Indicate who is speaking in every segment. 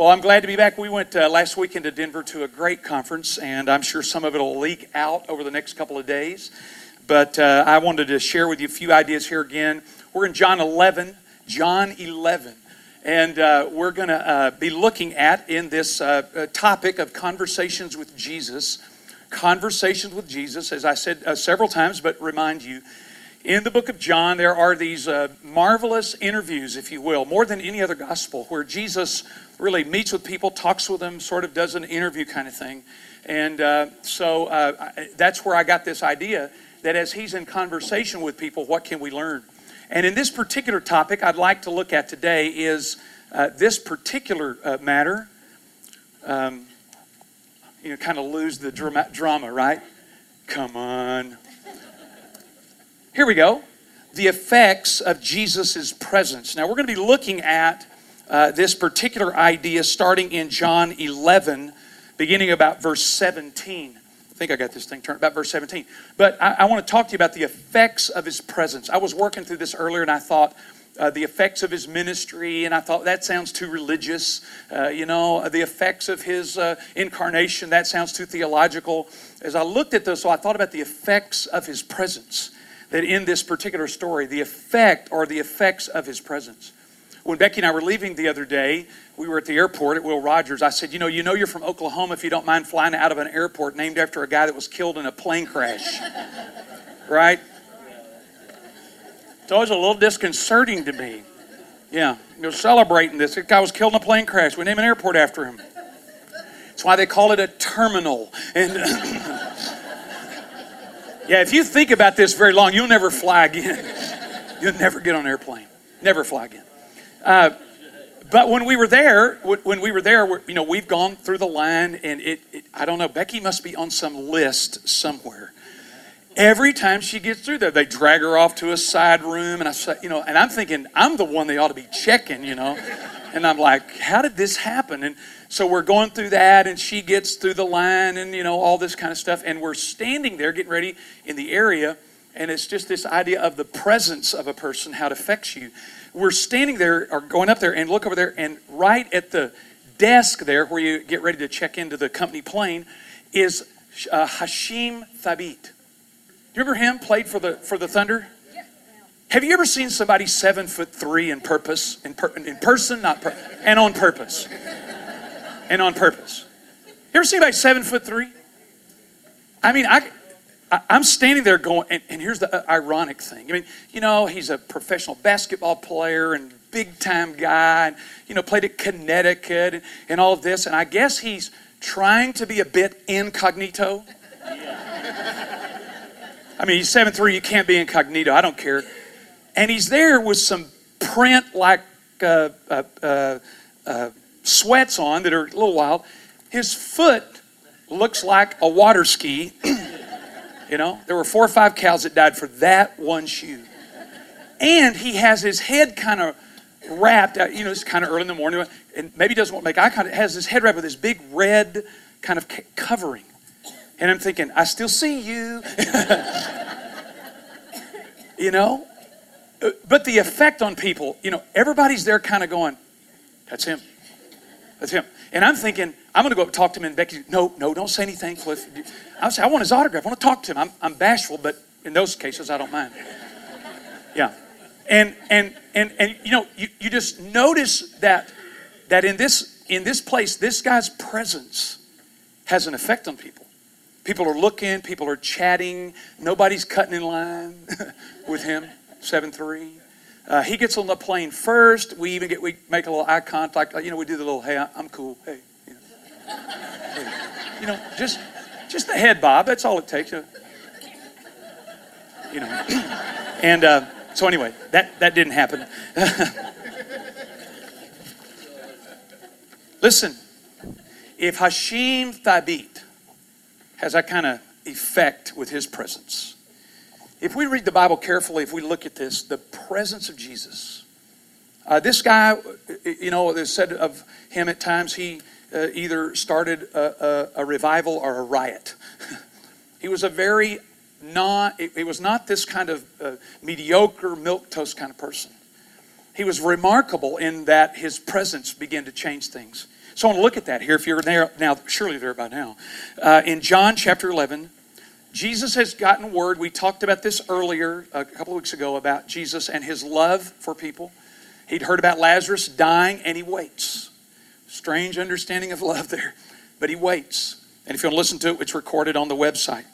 Speaker 1: Well, I'm glad to be back. We went uh, last weekend to Denver to a great conference, and I'm sure some of it will leak out over the next couple of days. But uh, I wanted to share with you a few ideas here again. We're in John 11, John 11. And uh, we're going to uh, be looking at in this uh, uh, topic of conversations with Jesus. Conversations with Jesus, as I said several times, but remind you, in the book of John, there are these uh, marvelous interviews, if you will, more than any other gospel, where Jesus really meets with people, talks with them, sort of does an interview kind of thing. And uh, so uh, that's where I got this idea that as he's in conversation with people, what can we learn? And in this particular topic, I'd like to look at today is uh, this particular uh, matter. Um, you know, kind of lose the drama, right? Come on. Here we go. The effects of Jesus' presence. Now, we're going to be looking at uh, this particular idea starting in John 11, beginning about verse 17. I think I got this thing turned about verse 17. But I, I want to talk to you about the effects of his presence. I was working through this earlier and I thought, uh, the effects of his ministry, and I thought that sounds too religious. Uh, you know, the effects of his uh, incarnation, that sounds too theological. As I looked at this, so I thought about the effects of his presence that in this particular story, the effect or the effects of his presence. When Becky and I were leaving the other day, we were at the airport at Will Rogers. I said, You know, you know you're from Oklahoma if you don't mind flying out of an airport named after a guy that was killed in a plane crash. right? It's always a little disconcerting to me. Yeah, you're celebrating this. The guy was killed in a plane crash. We name an airport after him. That's why they call it a terminal. And Yeah, if you think about this very long, you'll never fly again. you'll never get on an airplane. Never fly again. Uh, but when we were there, when we were there, you know, we've gone through the line, and it, it, I don't know, Becky must be on some list somewhere. Every time she gets through there, they drag her off to a side room, and I say, you know, and I'm thinking I'm the one they ought to be checking, you know, and I'm like, how did this happen? And so we're going through that, and she gets through the line, and you know all this kind of stuff, and we're standing there getting ready in the area, and it's just this idea of the presence of a person, how it affects you. We're standing there, or going up there, and look over there, and right at the desk there, where you get ready to check into the company plane, is uh, Hasheem Thabeet. Do you remember him? Played for the for the Thunder. Have you ever seen somebody seven foot three in purpose, in, per, in person, not per, and on purpose? And on purpose. You ever see anybody seven foot three? I mean, I, I am standing there going, and, and here's the uh, ironic thing. I mean, you know, he's a professional basketball player and big time guy, and you know, played at Connecticut and, and all of this, and I guess he's trying to be a bit incognito. I mean, he's seven three. You can't be incognito. I don't care. And he's there with some print like uh, uh, uh, uh sweats on that are a little wild. His foot looks like a water ski. you know, there were four or five cows that died for that one shoe. And he has his head kind of wrapped, uh, you know, it's kind of early in the morning, and maybe doesn't want to make eye contact, has his head wrapped with this big red kind of covering. And I'm thinking, I still see you. you know? Uh, but the effect on people, you know, everybody's there kind of going, that's him. That's him. And I'm thinking, I'm going to go up talk to him. And Becky, no, no, don't say anything, Cliff. I say, I want his autograph. I want to talk to him. I'm, I'm bashful, but in those cases, I don't mind. Yeah. And, and, and, and you know, you, you just notice that, that in, this, in this place, this guy's presence has an effect on people. People are looking, people are chatting, nobody's cutting in line with him, 7 3. Uh, he gets on the plane first. We even get we make a little eye contact. You know, we do the little hey, I'm cool. Hey, you know, hey. you know just just the head bob. That's all it takes. You know, and uh, so anyway, that that didn't happen. Listen, if Hasheem Thabeet has that kind of effect with his presence, if we read the Bible carefully, if we look at this, the presence of Jesus. Uh, this guy, you know, they said of him at times he uh, either started a, a, a, revival or a riot. he was a very not, he was not this kind of uh, mediocre milk toast kind of person. He was remarkable in that his presence began to change things. So I want to look at that here. If you're there now, surely there by now. Uh, in John chapter 11, Jesus has gotten word. We talked about this earlier, a couple of weeks ago, about Jesus and his love for people. He'd heard about Lazarus dying, and he waits. Strange understanding of love there, but he waits. And if you want to listen to it, it's recorded on the website.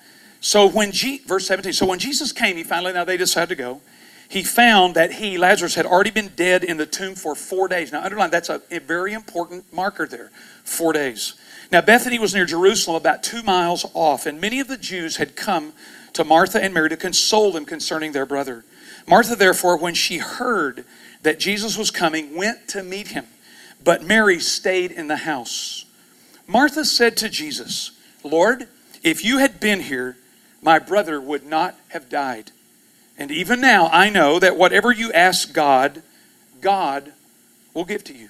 Speaker 1: So when G, verse 17, so when Jesus came, he finally now they decided to go. He found that he, Lazarus, had already been dead in the tomb for four days. Now underline that's a, a very important marker there. Four days. Now, Bethany was near Jerusalem, about two miles off, and many of the Jews had come to Martha and Mary to console them concerning their brother. Martha, therefore, when she heard that Jesus was coming, went to meet him, but Mary stayed in the house. Martha said to Jesus, Lord, if you had been here, my brother would not have died. And even now, I know that whatever you ask God, God will give to you.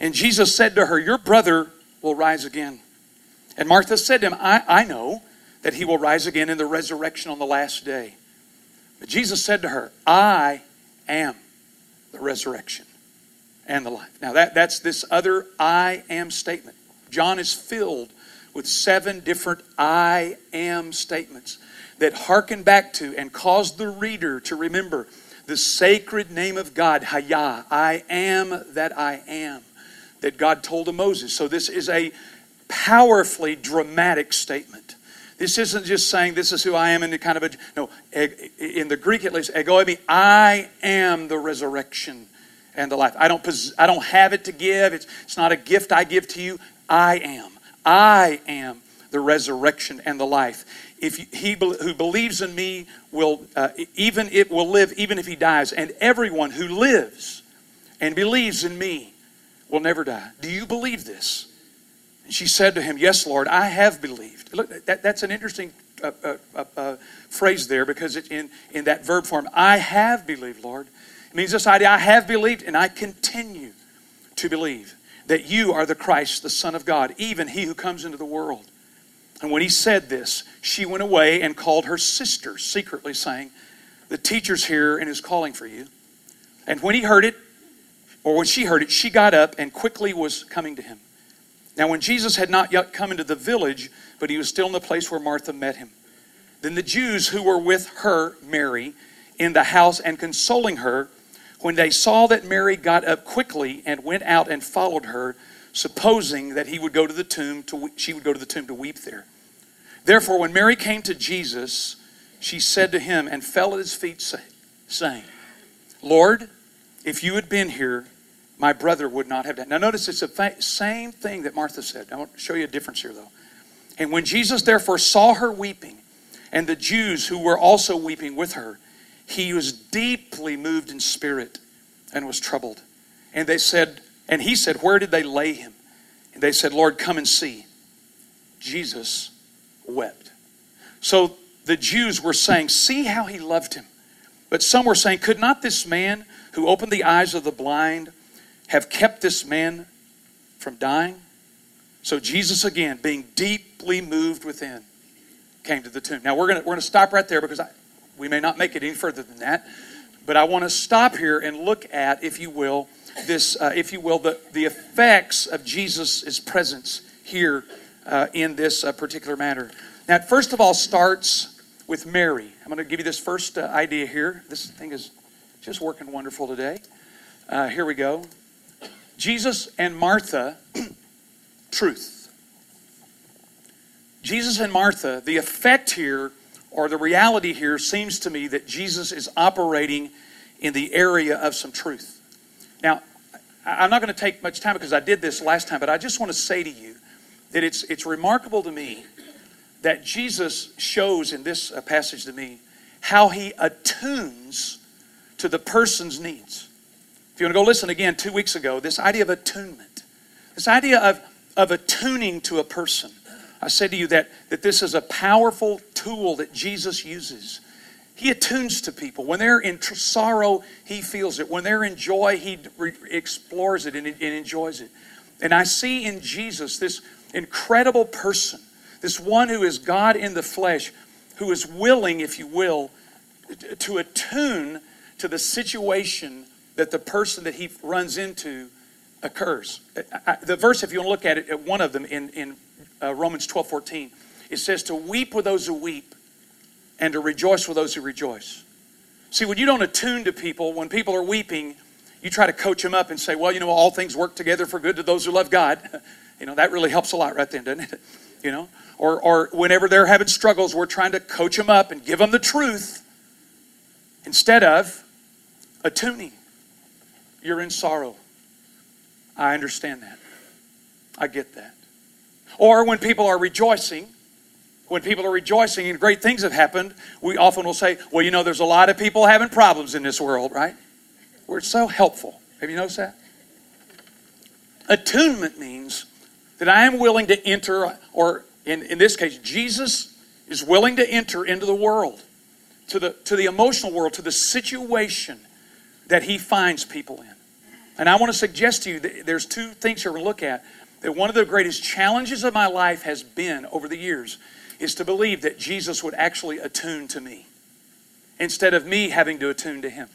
Speaker 1: And Jesus said to her, Your brother will rise again. And Martha said to him, I, I know that he will rise again in the resurrection on the last day. But Jesus said to her, I am the resurrection and the life. Now, that, that's this other I am statement. John is filled with seven different I am statements that hearken back to and cause the reader to remember the sacred name of God, Hayah, I am that I am that God told to Moses. So this is a powerfully dramatic statement. This isn't just saying this is who I am in the kind of a no. In the Greek at least, ego eimi, I am the resurrection and the life. I don't pos- I don't have it to give. It's it's not a gift I give to you. I am. I am the resurrection and the life. If he who believes in me will uh, even it will live even if he dies, and everyone who lives and believes in me will never die. Do you believe this? And she said to him, Yes, Lord, I have believed. Look, that, that's an interesting uh, uh, uh, uh, phrase there because in, in that verb form. I have believed, Lord. It means this idea I have believed and I continue to believe that you are the Christ, the Son of God, even he who comes into the world. And when he said this, she went away and called her sister secretly, saying, The teacher's here and is calling for you. And when he heard it, or when she heard it, she got up and quickly was coming to him. Now, when Jesus had not yet come into the village, but he was still in the place where Martha met him, then the Jews who were with her, Mary, in the house and consoling her, when they saw that Mary got up quickly and went out and followed her, supposing that he would go to the tomb to she would go to the tomb to weep there. Therefore, when Mary came to Jesus, she said to him and fell at his feet, saying, Lord, if you had been here, my brother would not have died. Now, notice it's the same thing that Martha said. I want to show you a difference here, though. And when Jesus therefore saw her weeping, and the Jews who were also weeping with her, he was deeply moved in spirit and was troubled. And they said, and he said, Where did they lay him? And they said, Lord, come and see. Jesus wept. So the Jews were saying, See how he loved him. But some were saying, Could not this man who opened the eyes of the blind have kept this man from dying? So Jesus, again, being deeply moved within, came to the tomb. Now we're going we're gonna stop right there because I, we may not make it any further than that. But I want to stop here and look at, if you will, this, uh, if you will, the, the effects of Jesus' presence here uh, in this uh, particular matter. Now, it first of all starts with Mary. I'm going to give you this first uh, idea here. This thing is just working wonderful today. Uh, here we go. Jesus and Martha, truth. Jesus and Martha, the effect here or the reality here seems to me that Jesus is operating in the area of some truth. Now, I'm not going to take much time because I did this last time, but I just want to say to you that it's, it's remarkable to me that Jesus shows in this uh, passage to me how he attunes to the person's needs. If you want to go listen again, two weeks ago, this idea of attunement, this idea of, of attuning to a person. I said to you that, that this is a powerful tool that Jesus uses. He attunes to people. When they're in sorrow, he feels it. When they're in joy, he re- explores it and, and enjoys it. And I see in Jesus this incredible person, this one who is God in the flesh, who is willing, if you will, to attune to the situation that the person that he runs into occurs. I, the verse, if you want to look at it, at one of them in, in uh, Romans 12 14, it says to weep with those who weep and to rejoice with those who rejoice. See, when you don't attune to people, when people are weeping, you try to coach them up and say, well, you know, all things work together for good to those who love God. You know, that really helps a lot right then, doesn't it? You know, or, or whenever they're having struggles, we're trying to coach them up and give them the truth instead of attuning. You're in sorrow. I understand that. I get that. Or when people are rejoicing, when people are rejoicing and great things have happened, we often will say, well, you know, there's a lot of people having problems in this world, right? We're so helpful. Have you noticed that? Attunement means that I am willing to enter, or in, in this case, Jesus is willing to enter into the world, to the, to the emotional world, to the situation that he finds people in. And I want to suggest to you that there's two things here to look at. That one of the greatest challenges of my life has been over the years is to believe that Jesus would actually attune to me instead of me having to attune to him.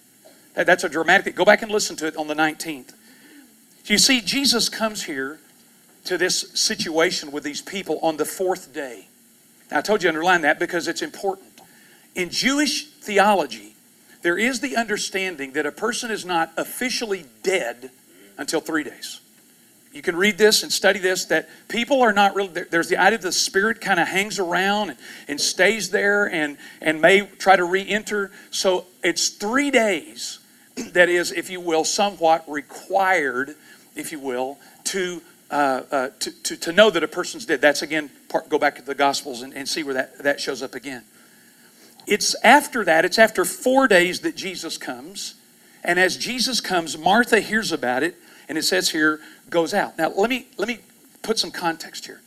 Speaker 1: That, that's a dramatic thing. Go back and listen to it on the 19th. You see, Jesus comes here to this situation with these people on the fourth day. Now, I told you underline that because it's important. In Jewish theology, there is the understanding that a person is not officially dead until three days. You can read this and study this that people are not really, there's the idea the spirit kind of hangs around and, and stays there and, and may try to re enter. So it's three days that is, if you will, somewhat required, if you will, to uh, uh, to, to, to, know that a person's dead. That's again, part, go back to the Gospels and, and see where that, that shows up again. It's after that, it's after four days that Jesus comes. And as Jesus comes, Martha hears about it, and it says here, goes out. Now, let me, let me put some context here.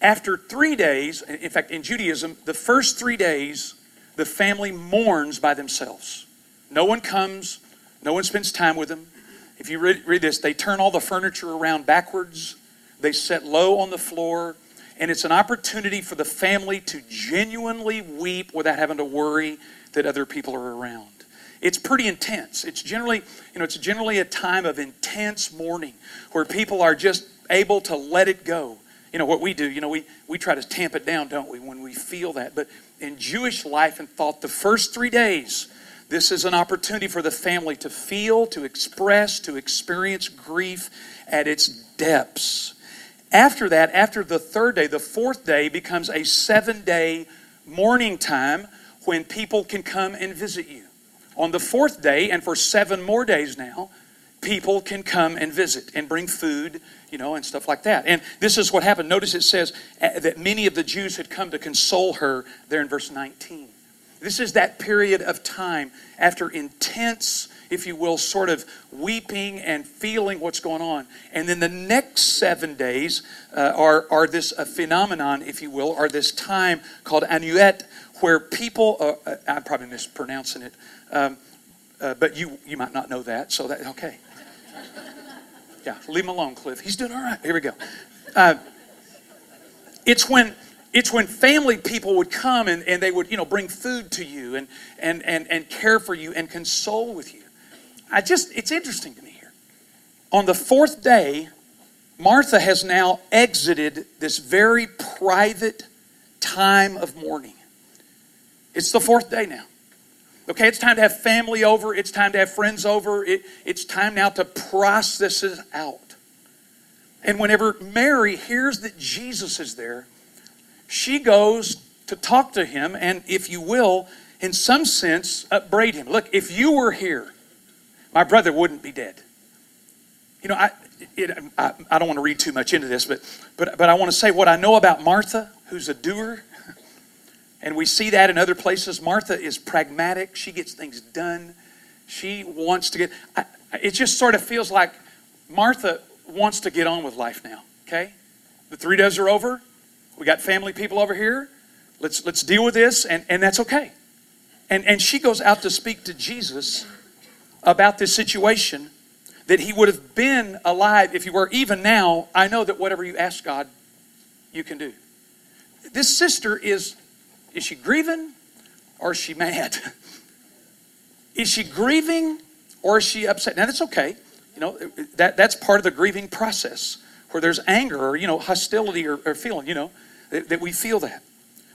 Speaker 1: After three days, in fact, in Judaism, the first three days, the family mourns by themselves. No one comes, no one spends time with them. If you read, read this, they turn all the furniture around backwards, they sit low on the floor, and it's an opportunity for the family to genuinely weep without having to worry that other people are around. It's pretty intense. It's generally, you know, it's generally a time of intense mourning where people are just able to let it go. You know, what we do, you know, we, we try to tamp it down, don't we, when we feel that. But in Jewish life and thought, the first three days, this is an opportunity for the family to feel, to express, to experience grief at its depths. After that, after the third day, the fourth day becomes a seven day mourning time when people can come and visit you. On the fourth day, and for seven more days now, people can come and visit and bring food, you know, and stuff like that. And this is what happened. Notice it says uh, that many of the Jews had come to console her there in verse 19. This is that period of time after intense, if you will, sort of weeping and feeling what's going on. And then the next seven days uh, are, are this a phenomenon, if you will, are this time called Annuet, where people, uh, uh, I'm probably mispronouncing it, um, uh, but you, you might not know that, so that, okay. Yeah, leave him alone, Cliff. He's doing all right. Here we go. Uh, it's when it's when family people would come and, and they would, you know, bring food to you and, and, and, and care for you and console with you. I just, it's interesting to me here. On the fourth day, Martha has now exited this very private time of mourning. It's the fourth day now. Okay, it's time to have family over. It's time to have friends over. It, it's time now to process it out. And whenever Mary hears that Jesus is there, she goes to talk to him and, if you will, in some sense, upbraid him. Look, if you were here, my brother wouldn't be dead. You know, I, it, I, I, don't want to read too much into this, but, but, but I want to say what I know about Martha, who's a doer, and we see that in other places. Martha is pragmatic, she gets things done. She wants to get, I, it just sort of feels like Martha wants to get on with life now, okay? The three days are over. We got family people over here. Let's, let's deal with this, and, and that's okay. And, and she goes out to speak to Jesus about this situation that he would have been alive if you were. Even now, I know that whatever you ask God, you can do. This sister is, is she grieving or is she mad? is she grieving or is she upset? Now, that's okay. You know, that, that's part of the grieving process where there's anger or, you know, hostility or, or feeling, you know, that, that we feel that.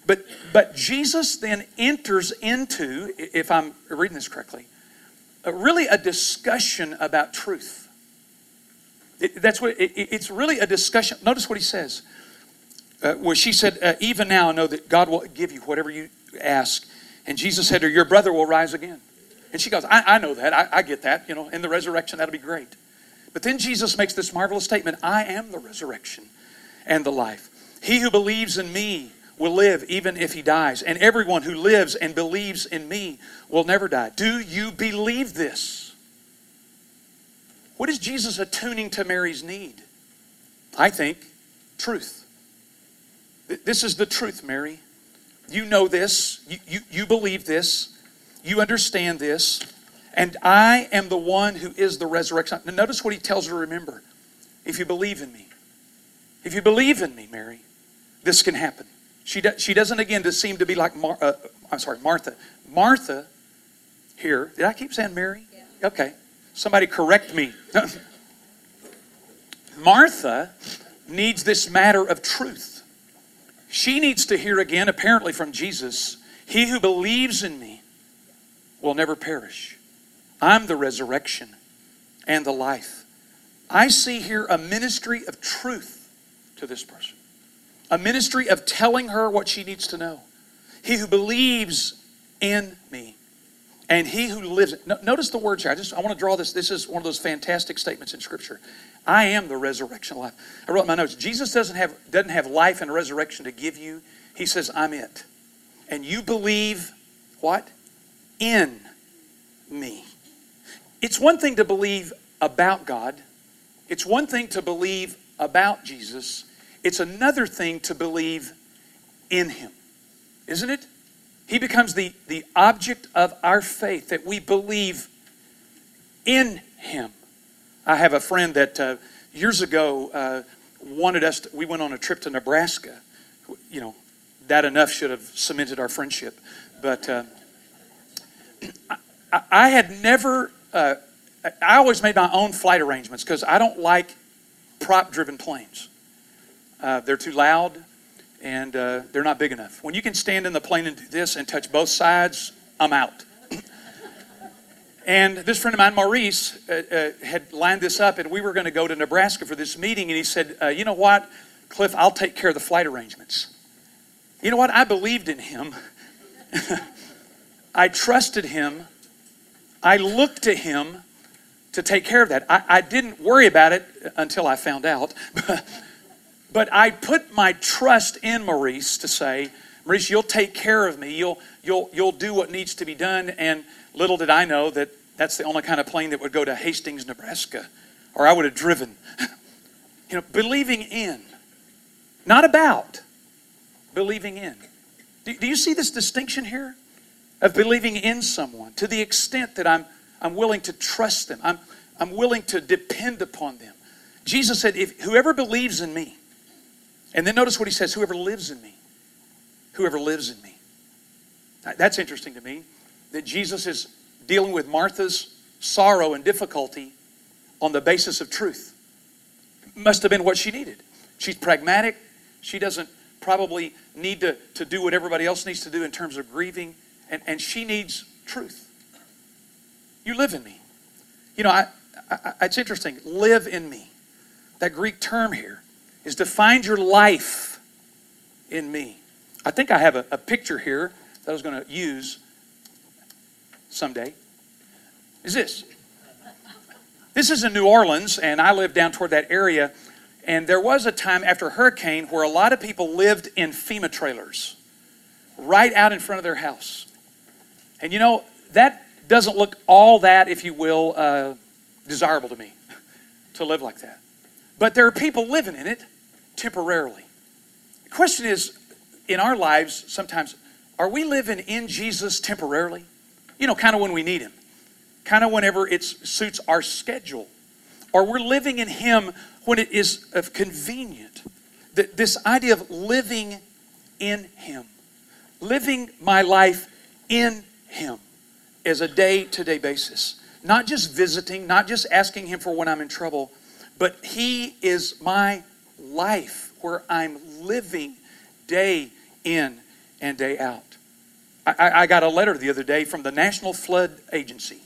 Speaker 1: But, but Jesus then enters into, if I'm reading this correctly, really a discussion about truth. It, that's what it, it's really a discussion. Notice what he says. Uh, where she said, uh, "Even now, I know that God will give you whatever you ask." And Jesus said to her, "Your brother will rise again." And she goes, "I, I know that. I, I get that. You know, in the resurrection, that'll be great." But then Jesus makes this marvelous statement: "I am the resurrection and the life. He who believes in me." Will live even if he dies. And everyone who lives and believes in me will never die. Do you believe this? What is Jesus attuning to Mary's need? I think truth. This is the truth, Mary. You know this. You, you, you believe this. You understand this. And I am the one who is the resurrection. Now, notice what he tells her remember. If you believe in me, if you believe in me, Mary, this can happen. She, do, she doesn't, again, just seem to be like, Mar, uh, I'm sorry, Martha. Martha here, did I keep saying Mary? Yeah. Okay. Somebody correct me. Martha needs this matter of truth. She needs to hear again, apparently from Jesus, He who believes in me will never perish. I'm the resurrection and the life. I see here a ministry of truth to this person a ministry of telling her what she needs to know. He who believes in me and he who lives notice the words here. I just i want to draw this this is one of those fantastic statements in scripture. I am the resurrection life. I wrote my notes jesus doesn't have doesn't have life and resurrection to give you. He says i'm it. And you believe what? In me. It's one thing to believe about god. It's one thing to believe about jesus it's another thing to believe in Him, isn't it? He becomes the, the object of our faith, that we believe in Him. I have a friend that uh, years ago uh, wanted us to, we went on a trip to Nebraska. You know, that enough should have cemented our friendship. But uh, I, I, had never, uh, I always made my own flight arrangements because I don't like prop driven planes. Uh, they're too loud and uh, they're not big enough. When you can stand in the plane and do this and touch both sides, I'm out. and this friend of mine, Maurice, uh, uh, had lined this up, and we were going to go to Nebraska for this meeting. And he said, uh, You know what, Cliff, I'll take care of the flight arrangements. You know what? I believed in him. I trusted him. I looked to him to take care of that. I, I didn't worry about it until I found out. But I put my trust in Maurice to say, Maurice, you'll take care of me. You'll, you'll, you'll do what needs to be done. And little did I know that that's the only kind of plane that would go to Hastings, Nebraska, or I would have driven. you know, believing in, not about, believing in. Do, do you see this distinction here of believing in someone to the extent that I'm, I'm willing to trust them, I'm, I'm willing to depend upon them? Jesus said, if whoever believes in me, and then notice what he says whoever lives in me. Whoever lives in me. That's interesting to me that Jesus is dealing with Martha's sorrow and difficulty on the basis of truth. Must have been what she needed. She's pragmatic. She doesn't probably need to, to do what everybody else needs to do in terms of grieving, and, and she needs truth. You live in me. You know, I, I, it's interesting. Live in me. That Greek term here is to find your life in me. I think I have a, a picture here that I was going to use someday. Is this? This is in New Orleans, and I live down toward that area. And there was a time after a hurricane where a lot of people lived in FEMA trailers right out in front of their house. And you know, that doesn't look all that, if you will, uh, desirable to me to live like that. But there are people living in it temporarily. The question is in our lives, sometimes, are we living in Jesus temporarily? You know, kind of when we need Him, kind of whenever it suits our schedule. Or we're living in Him when it is of convenient. That This idea of living in Him, living my life in Him as a day to day basis. not just visiting, not just asking Him for when I'm in trouble, but He is my life where I'm living day in and day out. I, I got a letter the other day from the National Flood Agency.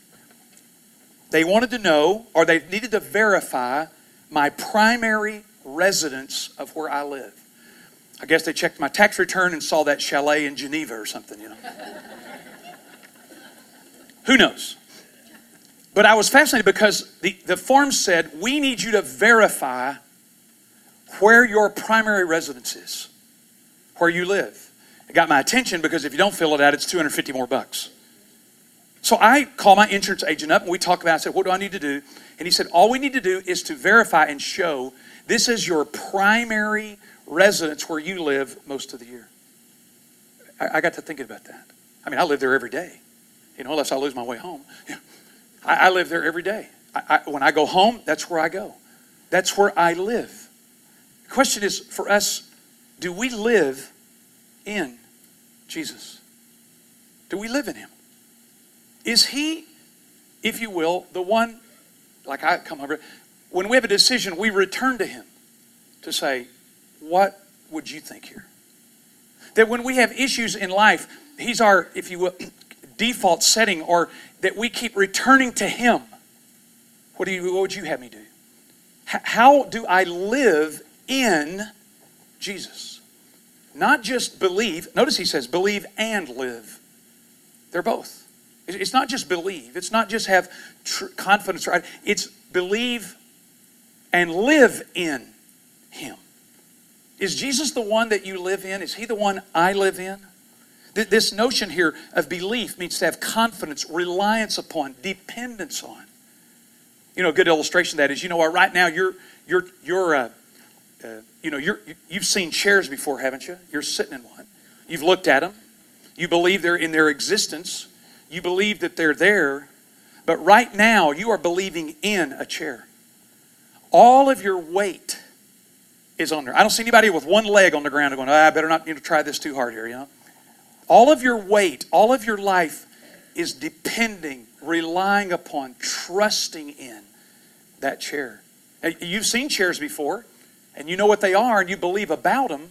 Speaker 1: They wanted to know, or they needed to verify, my primary residence of where I live. I guess they checked my tax return and saw that chalet in Geneva or something, you know. Who knows? But I was fascinated because the, the form said, we need you to verify where your primary residence is, where you live. It got my attention because if you don't fill it out, it's 250 more bucks. So I call my insurance agent up and we talk about it. I said, What do I need to do? And he said, All we need to do is to verify and show this is your primary residence where you live most of the year. I, I got to thinking about that. I mean, I live there every day, you know, unless I lose my way home. I, I live there every day. I, when I go home, that's where I go. That's where I live. The question is for us, do we live in Jesus? Do we live in Him? Is He, if you will, the one, like I come over, when we have a decision, we return to Him to say, What would you think here? That when we have issues in life, He's our, if you will, default setting, or that we keep returning to Him. What, do you, what would you have me do? How do I live in Jesus? Not just believe. Notice he says believe and live. They're both. It's not just believe. It's not just have tr- confidence. Right? It's believe and live in him. Is Jesus the one that you live in? Is he the one I live in? This notion here of belief means to have confidence, reliance upon, dependence on. You know, a good illustration of that is, you know, what, right now you're you're you're uh, you know you're you've seen chairs before, haven't you? You're sitting in one. You've looked at them. You believe they're in their existence. You believe that they're there. But right now, you are believing in a chair. All of your weight is on there. I don't see anybody with one leg on the ground going, oh, I better not you know, try this too hard here, you know. All of your weight, all of your life is depending, relying upon, trusting in that chair. You've seen chairs before, and you know what they are, and you believe about them.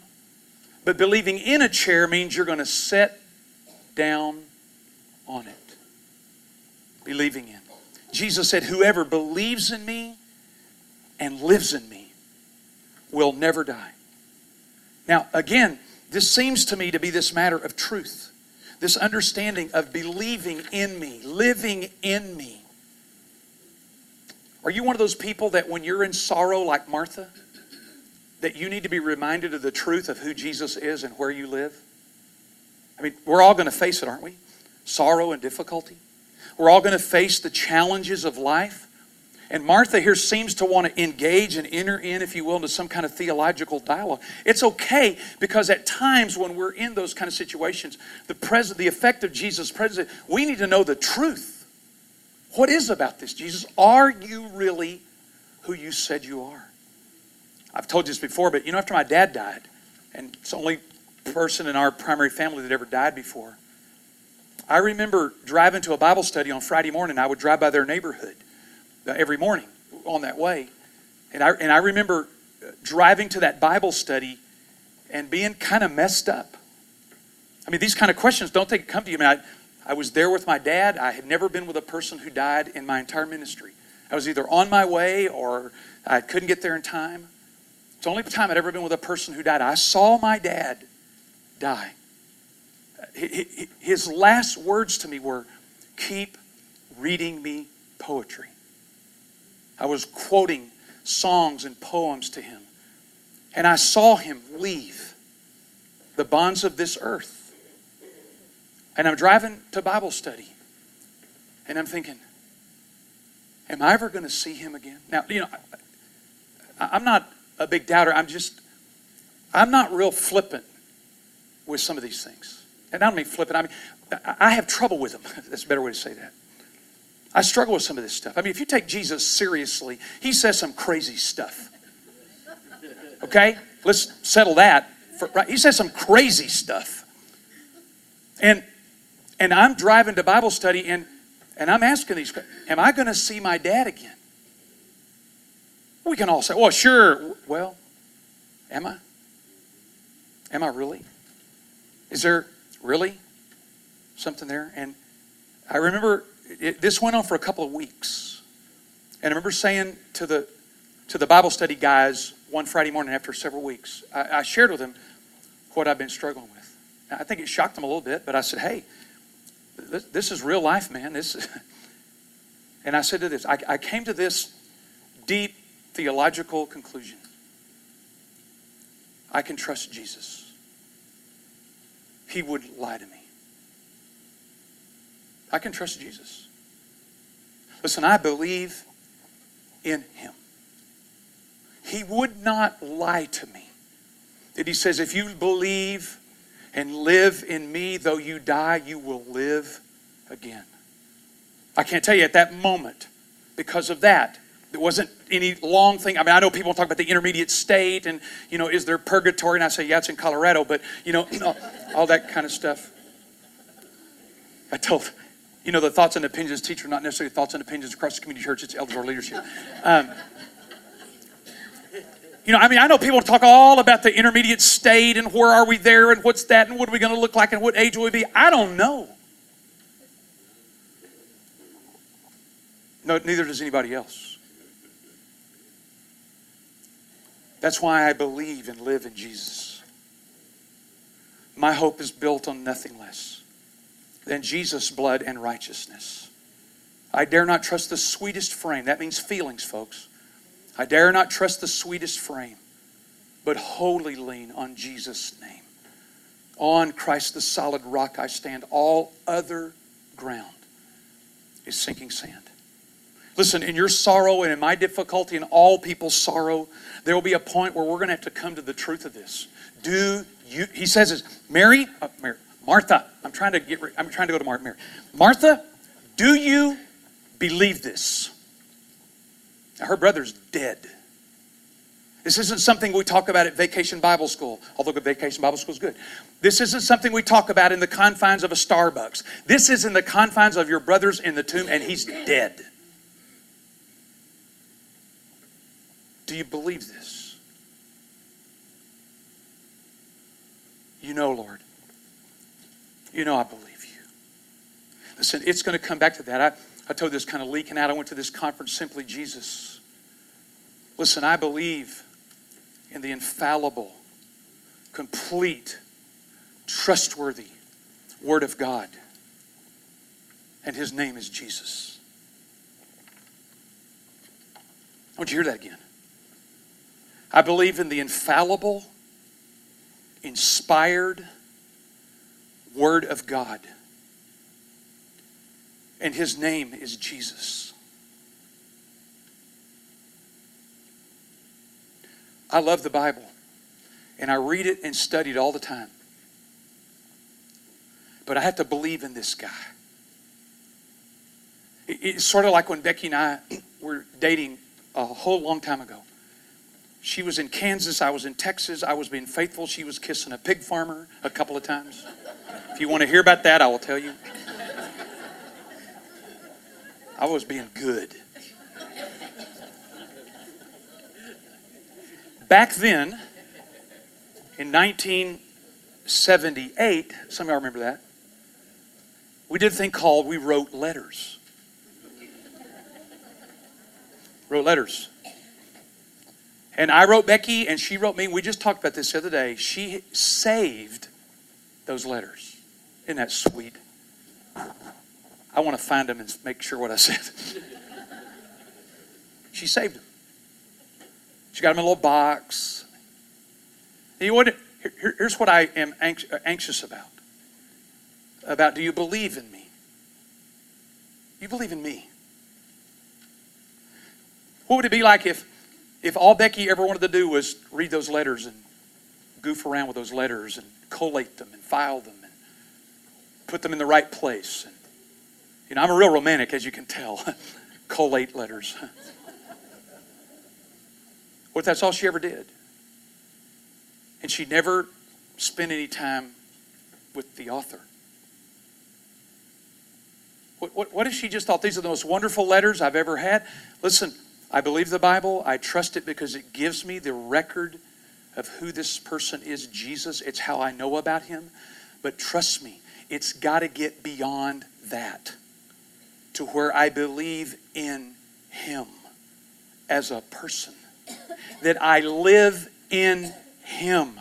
Speaker 1: But believing in a chair means you're going to sit down on it. Believing in. Jesus said, Whoever believes in me and lives in me will never die. Now, again, this seems to me to be this matter of truth, this understanding of believing in me, living in me. Are you one of those people that when you're in sorrow like Martha, that you need to be reminded of the truth of who Jesus is and where you live? I mean, we're all going to face it, aren't we? Sorrow and difficulty. We're all going to face the challenges of life. And Martha here seems to want to engage and enter in, if you will, into some kind of theological dialogue. It's okay because at times when we're in those kind of situations, the present, the effect of Jesus' presence, we need to know the truth. What is about this, Jesus? Are you really who you said you are? I've told you this before, but you know, after my dad died, and it's the only person in our primary family that ever died before, I remember driving to a Bible study on Friday morning. I would drive by their neighborhood uh, every morning on that way. And I, and I remember uh, driving to that Bible study and being kind of messed up. I mean, these kind of questions don't think come to you. I mean, I, I was there with my dad. I had never been with a person who died in my entire ministry. I was either on my way or I couldn't get there in time. The only time I'd ever been with a person who died. I saw my dad die. His last words to me were, Keep reading me poetry. I was quoting songs and poems to him. And I saw him leave the bonds of this earth. And I'm driving to Bible study. And I'm thinking, am I ever going to see him again? Now, you know, I'm not a big doubter. I'm just, I'm not real flippant with some of these things. And I don't mean flippant. I mean, I have trouble with them. That's a better way to say that. I struggle with some of this stuff. I mean, if you take Jesus seriously, he says some crazy stuff. Okay? Let's settle that. For, right? He says some crazy stuff. And and I'm driving to Bible study and And I'm asking these questions Am I going to see my dad again? We can all say, well, sure. Well, am I? Am I really? Is there really something there? And I remember it, this went on for a couple of weeks. And I remember saying to the, to the Bible study guys one Friday morning after several weeks, I, I shared with them what I've been struggling with. I think it shocked them a little bit, but I said, hey, this, this is real life, man. This and I said to this, I, I came to this deep theological conclusion. I can trust Jesus. He would lie to me. I can trust Jesus. Listen, I believe in him. He would not lie to me. That he says, if you believe and live in me, though you die, you will live again. I can't tell you at that moment, because of that, it wasn't any long thing. I mean, I know people talk about the intermediate state and, you know, is there purgatory? And I say, yeah, it's in Colorado, but, you know, all that kind of stuff. I told, you know, the thoughts and opinions teacher, not necessarily thoughts and opinions across the community church, it's elders or leadership. Um, you know, I mean, I know people talk all about the intermediate state and where are we there and what's that and what are we going to look like and what age will we be. I don't know. No, neither does anybody else. That's why I believe and live in Jesus. My hope is built on nothing less than Jesus' blood and righteousness. I dare not trust the sweetest frame. That means feelings, folks. I dare not trust the sweetest frame, but wholly lean on Jesus' name. On Christ, the solid rock, I stand. All other ground is sinking sand. Listen, in your sorrow and in my difficulty and all people's sorrow, there will be a point where we're going to have to come to the truth of this. Do you, he says this, Mary, uh, Mary, Martha, I'm trying to get, I'm trying to go to Mark, Mary. Martha, do you believe this? Her brother's dead. This isn't something we talk about at Vacation Bible School, although Vacation Bible School is good. This isn't something we talk about in the confines of a Starbucks. This is in the confines of your brother's in the tomb, and he's dead. Do you believe this? You know, Lord. You know I believe you. Listen, it's going to come back to that. I, I told this kind of leaking out. I went to this conference, Simply Jesus. Listen, I believe in the infallible, complete, trustworthy Word of God. And His name is Jesus. I want you to hear that again. I believe in the infallible, inspired Word of God. And His name is Jesus. I love the Bible, and I read it and study it all the time. But I have to believe in this guy. It's sort of like when Becky and I were dating a whole long time ago. She was in Kansas, I was in Texas, I was being faithful. She was kissing a pig farmer a couple of times. If you want to hear about that, I will tell you. I was being good. Back then, in 1978, some of y'all remember that, we did a thing called we wrote letters. Wrote letters. And I wrote Becky, and she wrote me. We just talked about this the other day. She saved those letters. Isn't that sweet? I want to find them and make sure what I said. she saved them. She got them in a little box. You know what, here, here's what I am uh, anxious about. About do you believe in me? You believe in me. What would it be like if, if all Becky ever wanted to do was read those letters and goof around with those letters and collate them and file them and put them in the right place? And, you know, I'm a real romantic, as you can tell. collate letters. What if that's all she ever did? And she never spent any time with the author. What, what, what if she just thought these are the most wonderful letters I've ever had? Listen, I believe the Bible. I trust it because it gives me the record of who this person is, Jesus. It's how I know about him. But trust me, it's got to get beyond that to where I believe in him as a person, that I live in him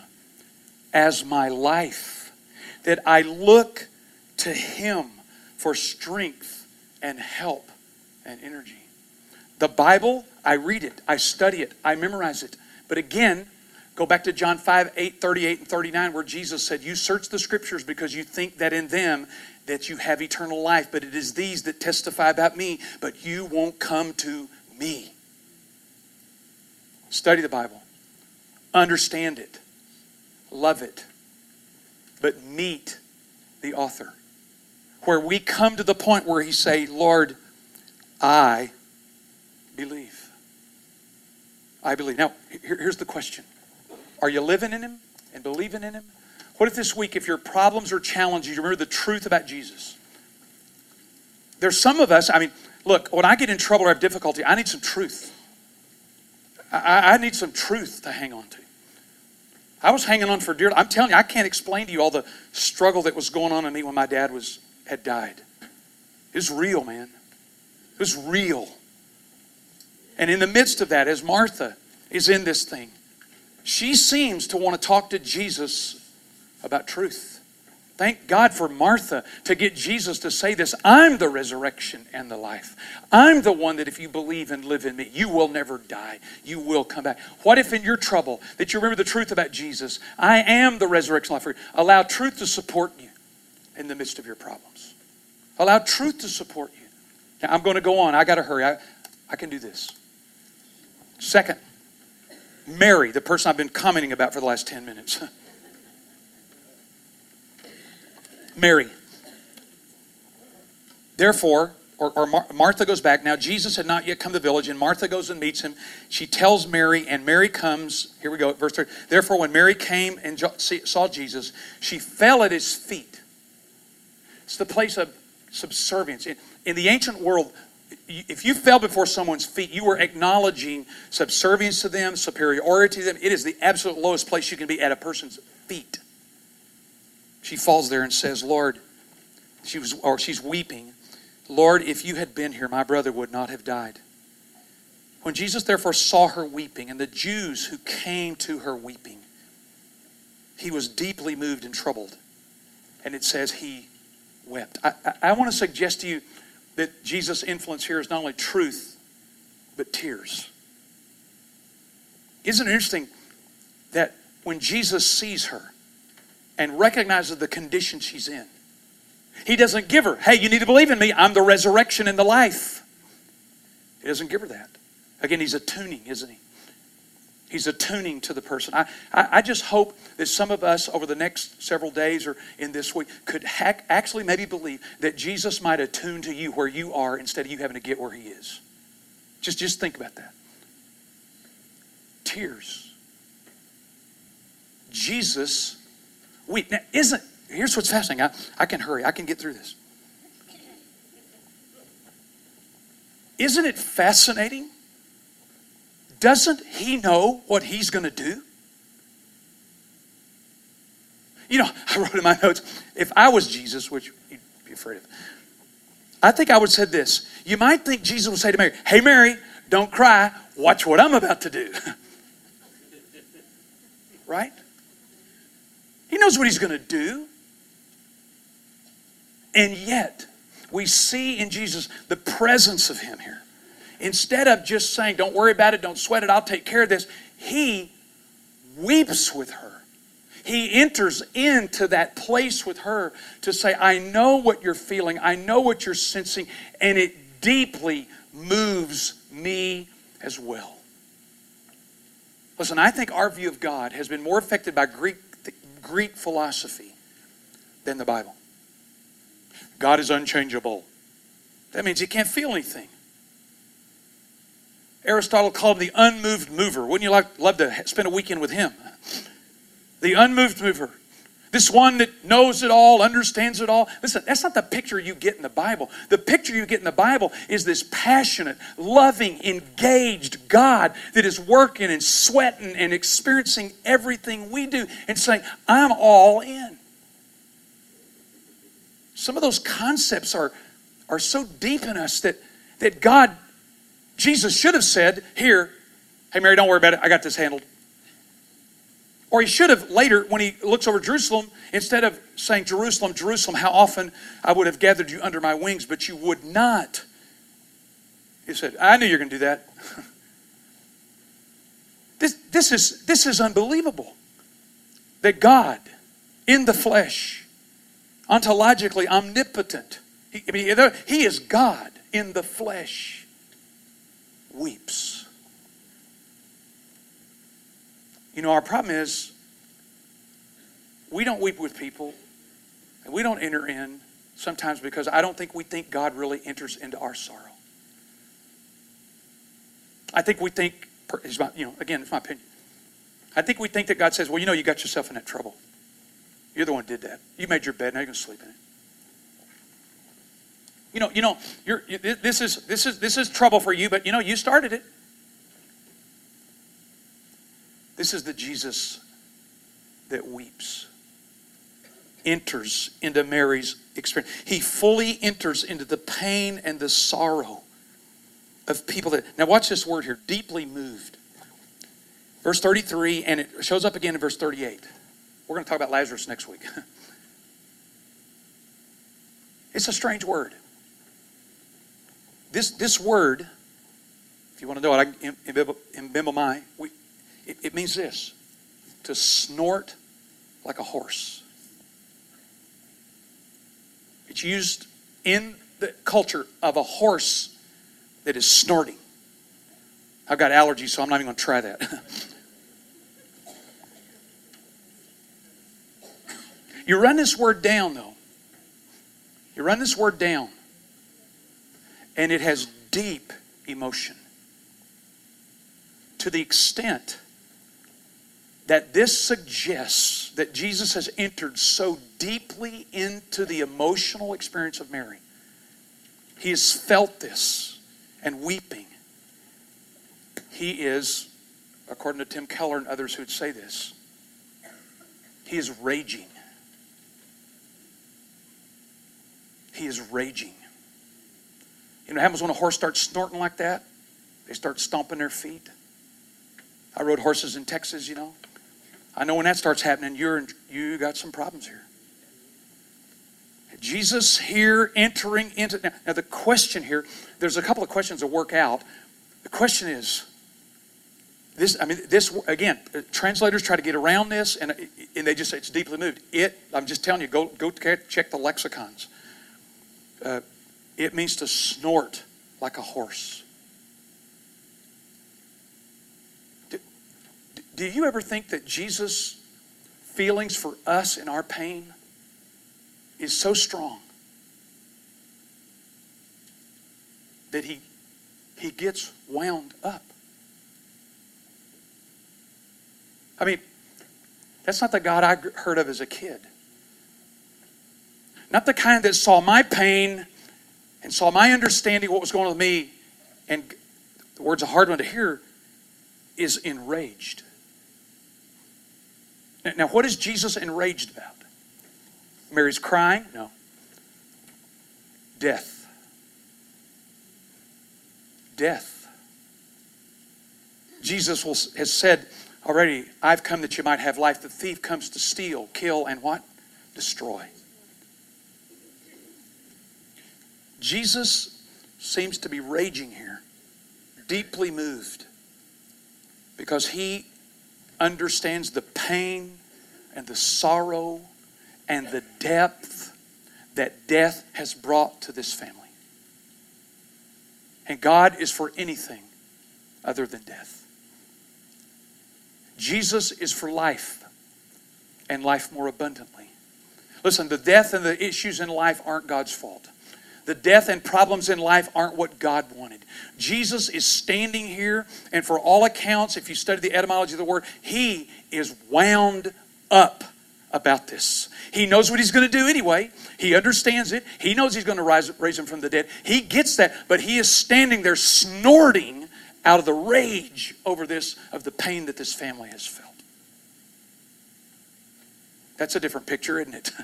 Speaker 1: as my life, that I look to him for strength and help and energy. The Bible, I read it, I study it, I memorize it. But again, go back to John 5, 8, 38, and 39, where Jesus said, You search the scriptures because you think that in them that you have eternal life, but it is these that testify about me, but you won't come to me. Study the Bible, understand it, love it, but meet the author. Where we come to the point where he say, Lord, I believe. I believe. Now, here's the question Are you living in Him and believing in Him? What if this week, if your problems are challenging, you remember the truth about Jesus? There's some of us, I mean, look, when I get in trouble or have difficulty, I need some truth. I, I need some truth to hang on to. I was hanging on for dear. I'm telling you, I can't explain to you all the struggle that was going on in me when my dad was had died. It was real, man. It was real. And in the midst of that, as Martha is in this thing, she seems to want to talk to Jesus about truth. Thank God for Martha to get Jesus to say this I'm the resurrection and the life. I'm the one that if you believe and live in me, you will never die. You will come back. What if in your trouble that you remember the truth about Jesus? I am the resurrection life. Allow truth to support you in the midst of your problems. Allow truth to support you. Now, I'm going to go on. I got to hurry. I, I can do this. Second, Mary, the person I've been commenting about for the last 10 minutes. Mary. Therefore, or, or Mar- Martha goes back. Now, Jesus had not yet come to the village, and Martha goes and meets him. She tells Mary, and Mary comes. Here we go, verse 3. Therefore, when Mary came and saw Jesus, she fell at his feet. It's the place of subservience. In, in the ancient world, if you fell before someone's feet, you were acknowledging subservience to them, superiority to them. It is the absolute lowest place you can be at a person's feet. She falls there and says, Lord, she was, or she's weeping, Lord, if you had been here, my brother would not have died. When Jesus therefore saw her weeping, and the Jews who came to her weeping, he was deeply moved and troubled. And it says he wept. I, I, I want to suggest to you that Jesus' influence here is not only truth, but tears. Isn't it interesting that when Jesus sees her and recognizes the condition she's in, he doesn't give her, hey, you need to believe in me. I'm the resurrection and the life. He doesn't give her that. Again, he's attuning, isn't he? He's attuning to the person. I, I, I, just hope that some of us over the next several days or in this week could hack, actually maybe believe that Jesus might attune to you where you are instead of you having to get where he is. Just, just think about that. Tears. Jesus weep. Now, isn't, here's what's fascinating. I, I can hurry, I can get through this. Isn't it fascinating doesn't he know what he's going to do? You know, I wrote in my notes, if I was Jesus, which you'd be afraid of, I think I would have said this. You might think Jesus would say to Mary, Hey, Mary, don't cry. Watch what I'm about to do. right? He knows what he's going to do. And yet, we see in Jesus the presence of him here instead of just saying, Don't worry about it, don't sweat it, I'll take care of this, he weeps with her. He enters into that place with her to say, I know what you're feeling, I know what you're sensing, and it deeply moves me as well. Listen, I think our view of God has been more affected by Greek, Greek philosophy than the Bible. God is unchangeable. That means he can't feel anything. Aristotle called the unmoved mover. Wouldn't you like, love to spend a weekend with him? The unmoved mover. this one that knows it all, understands it all. Listen, that's not the picture you get in the Bible. The picture you get in the Bible is this passionate, loving, engaged God that is working and sweating and experiencing everything we do and saying, I'm all in. Some of those concepts are, are so deep in us that, that God, Jesus should have said, Here, hey, Mary, don't worry about it. I got this handled. Or he should have later, when he looks over Jerusalem, instead of saying, Jerusalem, Jerusalem, how often I would have gathered you under my wings, but you would not. He said, I knew you were going to do that. this, this, is, this is unbelievable. That God, in the flesh, ontologically omnipotent, he, I mean, he is God in the flesh, weeps. You know, our problem is we don't weep with people and we don't enter in sometimes because I don't think we think God really enters into our sorrow. I think we think, it's about you know, again, it's my opinion. I think we think that God says, well, you know, you got yourself in that trouble. You're the one who did that. You made your bed, now you're going to sleep in it. You know, you know, you're, this is this is this is trouble for you, but you know, you started it. This is the Jesus that weeps, enters into Mary's experience. He fully enters into the pain and the sorrow of people that. Now, watch this word here deeply moved. Verse 33, and it shows up again in verse 38. We're going to talk about Lazarus next week. it's a strange word. This, this word, if you want to know it, I we, it, it means this to snort like a horse. It's used in the culture of a horse that is snorting. I've got allergies, so I'm not even going to try that. you run this word down, though. You run this word down, and it has deep emotion to the extent that this suggests that Jesus has entered so deeply into the emotional experience of Mary. He has felt this and weeping. He is, according to Tim Keller and others who'd say this, he is raging. He is raging. You know what happens when a horse starts snorting like that? They start stomping their feet. I rode horses in Texas, you know. I know when that starts happening, you're you got some problems here. Jesus here entering into now, now the question here, there's a couple of questions to work out. The question is, this I mean this again, translators try to get around this and and they just say it's deeply moved. It I'm just telling you, go go check the lexicons. Uh, it means to snort like a horse. Do you ever think that Jesus' feelings for us in our pain is so strong that he, he gets wound up? I mean, that's not the God I heard of as a kid. Not the kind that saw my pain and so my understanding what was going on with me, and the word's a hard one to hear, is enraged. Now, what is Jesus enraged about? Mary's crying? No. Death. Death. Jesus will, has said already, I've come that you might have life. The thief comes to steal, kill, and what? Destroy. Jesus seems to be raging here, deeply moved, because he understands the pain and the sorrow and the depth that death has brought to this family. And God is for anything other than death. Jesus is for life and life more abundantly. Listen, the death and the issues in life aren't God's fault. The death and problems in life aren't what God wanted. Jesus is standing here, and for all accounts, if you study the etymology of the word, he is wound up about this. He knows what he's going to do anyway. He understands it. He knows he's going to rise, raise him from the dead. He gets that, but he is standing there snorting out of the rage over this, of the pain that this family has felt. That's a different picture, isn't it?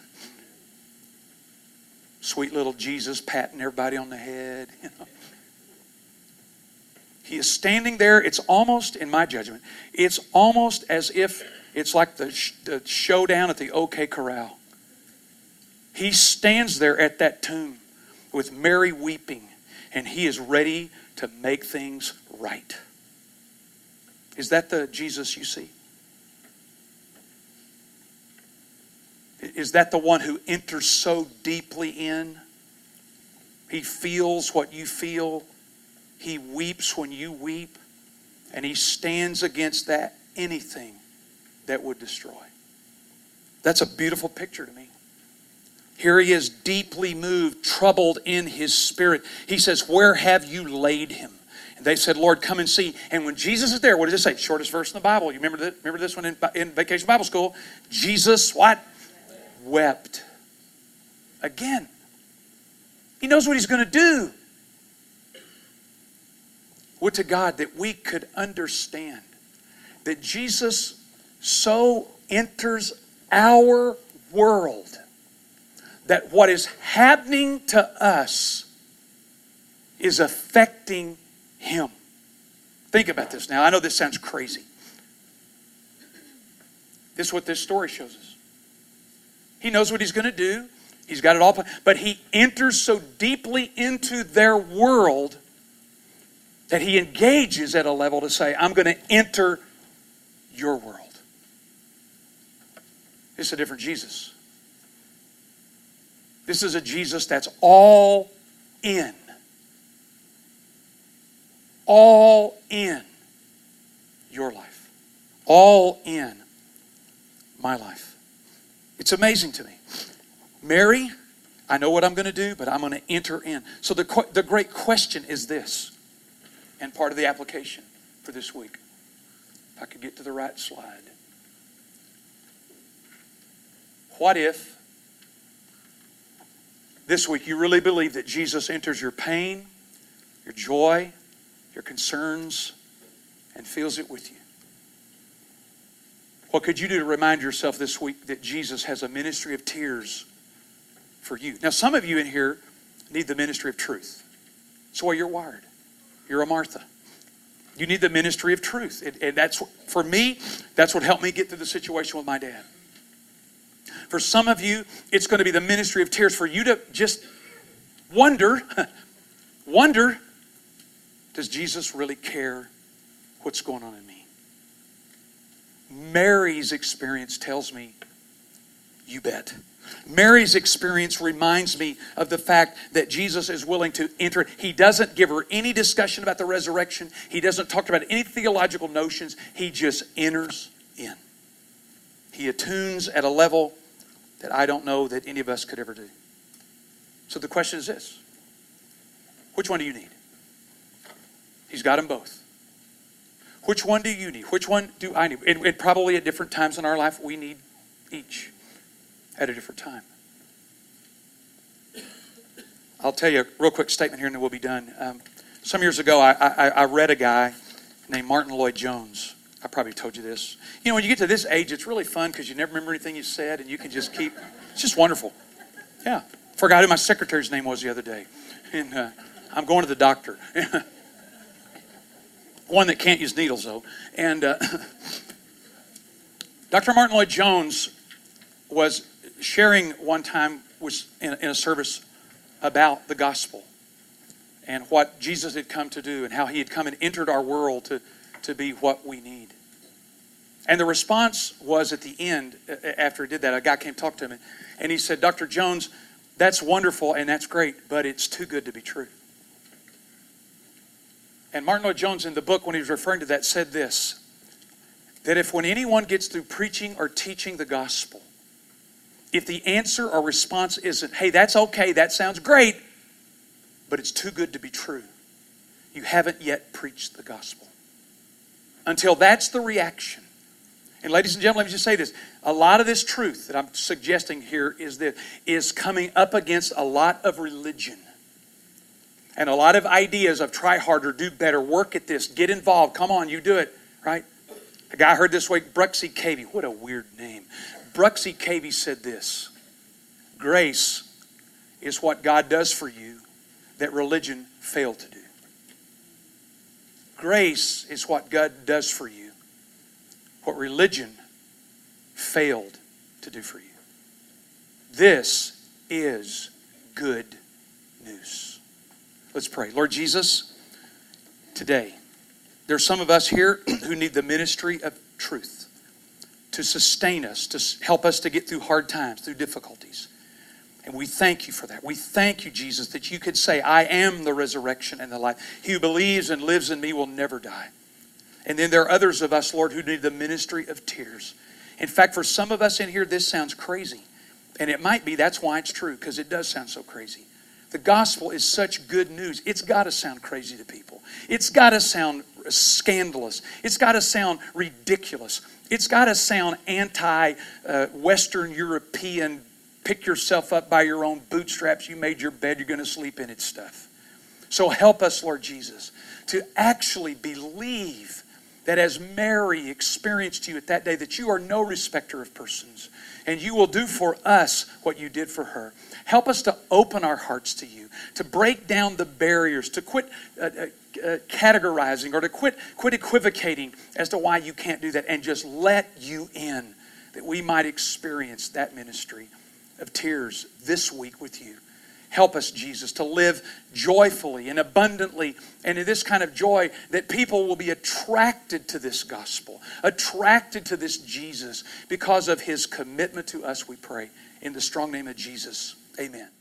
Speaker 1: Sweet little Jesus patting everybody on the head. You know. He is standing there. It's almost, in my judgment, it's almost as if it's like the, the showdown at the OK Corral. He stands there at that tomb with Mary weeping, and he is ready to make things right. Is that the Jesus you see? Is that the one who enters so deeply in? He feels what you feel. He weeps when you weep. And he stands against that anything that would destroy. That's a beautiful picture to me. Here he is deeply moved, troubled in his spirit. He says, Where have you laid him? And they said, Lord, come and see. And when Jesus is there, what does it say? Shortest verse in the Bible. You remember, that, remember this one in, in Vacation Bible School? Jesus, what? Wept. Again. He knows what he's going to do. Would to God that we could understand that Jesus so enters our world that what is happening to us is affecting him. Think about this now. I know this sounds crazy. This is what this story shows us. He knows what he's going to do. He's got it all, but he enters so deeply into their world that he engages at a level to say, I'm going to enter your world. It's a different Jesus. This is a Jesus that's all in. All in your life. All in my life. It's amazing to me. Mary, I know what I'm going to do, but I'm going to enter in. So the, the great question is this, and part of the application for this week. If I could get to the right slide. What if this week you really believe that Jesus enters your pain, your joy, your concerns, and feels it with you? What could you do to remind yourself this week that Jesus has a ministry of tears for you? Now, some of you in here need the ministry of truth. That's why you're wired. You're a Martha. You need the ministry of truth. And, and that's, for me, that's what helped me get through the situation with my dad. For some of you, it's going to be the ministry of tears for you to just wonder, wonder, does Jesus really care what's going on in me? Mary's experience tells me, you bet. Mary's experience reminds me of the fact that Jesus is willing to enter. He doesn't give her any discussion about the resurrection. He doesn't talk about any theological notions. He just enters in. He attunes at a level that I don't know that any of us could ever do. So the question is this which one do you need? He's got them both. Which one do you need? Which one do I need? And, and, probably at different times in our life, we need each at a different time. I'll tell you a real quick statement here and then we'll be done. Um, some years ago, I, I, I read a guy named Martyn Lloyd-Jones. I probably told you this. You know, when you get to this age, it's really fun because you never remember anything you said and you can just keep. It's just wonderful. Yeah. Forgot who my secretary's name was the other day. And uh, I'm going to the doctor. One that can't use needles, though. And uh, Dr. Martyn Lloyd-Jones was sharing one time was in, in a service about the gospel and what Jesus had come to do and how he had come and entered our world to to be what we need. And the response was at the end, after he did that, a guy came talk to him, and he said, Dr. Jones, that's wonderful and that's great, but it's too good to be true. And Martyn Lloyd-Jones, in the book, when he was referring to that, said this that if when anyone gets through preaching or teaching the gospel, if the answer or response isn't, hey, that's okay, that sounds great, but it's too good to be true, you haven't yet preached the gospel until that's the reaction. And ladies and gentlemen, let me just say this. A lot of this truth that I'm suggesting here is that is coming up against a lot of religion. And a lot of ideas of try harder, do better, work at this, get involved. Come on, you do it, right? A guy I heard this week, Bruxy Cavey. What a weird name. Bruxy Cavey said this Grace is what God does for you that religion failed to do. Grace is what God does for you what religion failed to do for you. This is good news. Let's pray. Lord Jesus, today, there's some of us here who need the ministry of truth to sustain us, to help us to get through hard times, through difficulties. And we thank you for that. We thank you, Jesus, that you could say, I am the resurrection and the life. He who believes and lives in me will never die. And then there are others of us, Lord, who need the ministry of tears. In fact, for some of us in here, this sounds crazy. And it might be that's why it's true, because it does sound so crazy. The gospel is such good news. It's got to sound crazy to people. It's got to sound scandalous. It's got to sound ridiculous. It's got to sound anti uh, Western European, pick yourself up by your own bootstraps. You made your bed, you're going to sleep in it stuff. So help us, Lord Jesus, to actually believe that as Mary experienced you at that day, that you are no respecter of persons, and you will do for us what you did for her. Help us to open our hearts to you, to break down the barriers, to quit uh, uh, uh, categorizing or to quit, quit equivocating as to why you can't do that, and just let you in, that we might experience that ministry of tears this week with you. Help us, Jesus, to live joyfully and abundantly and in this kind of joy that people will be attracted to this gospel, attracted to this Jesus because of his commitment to us, we pray. In the strong name of Jesus, amen.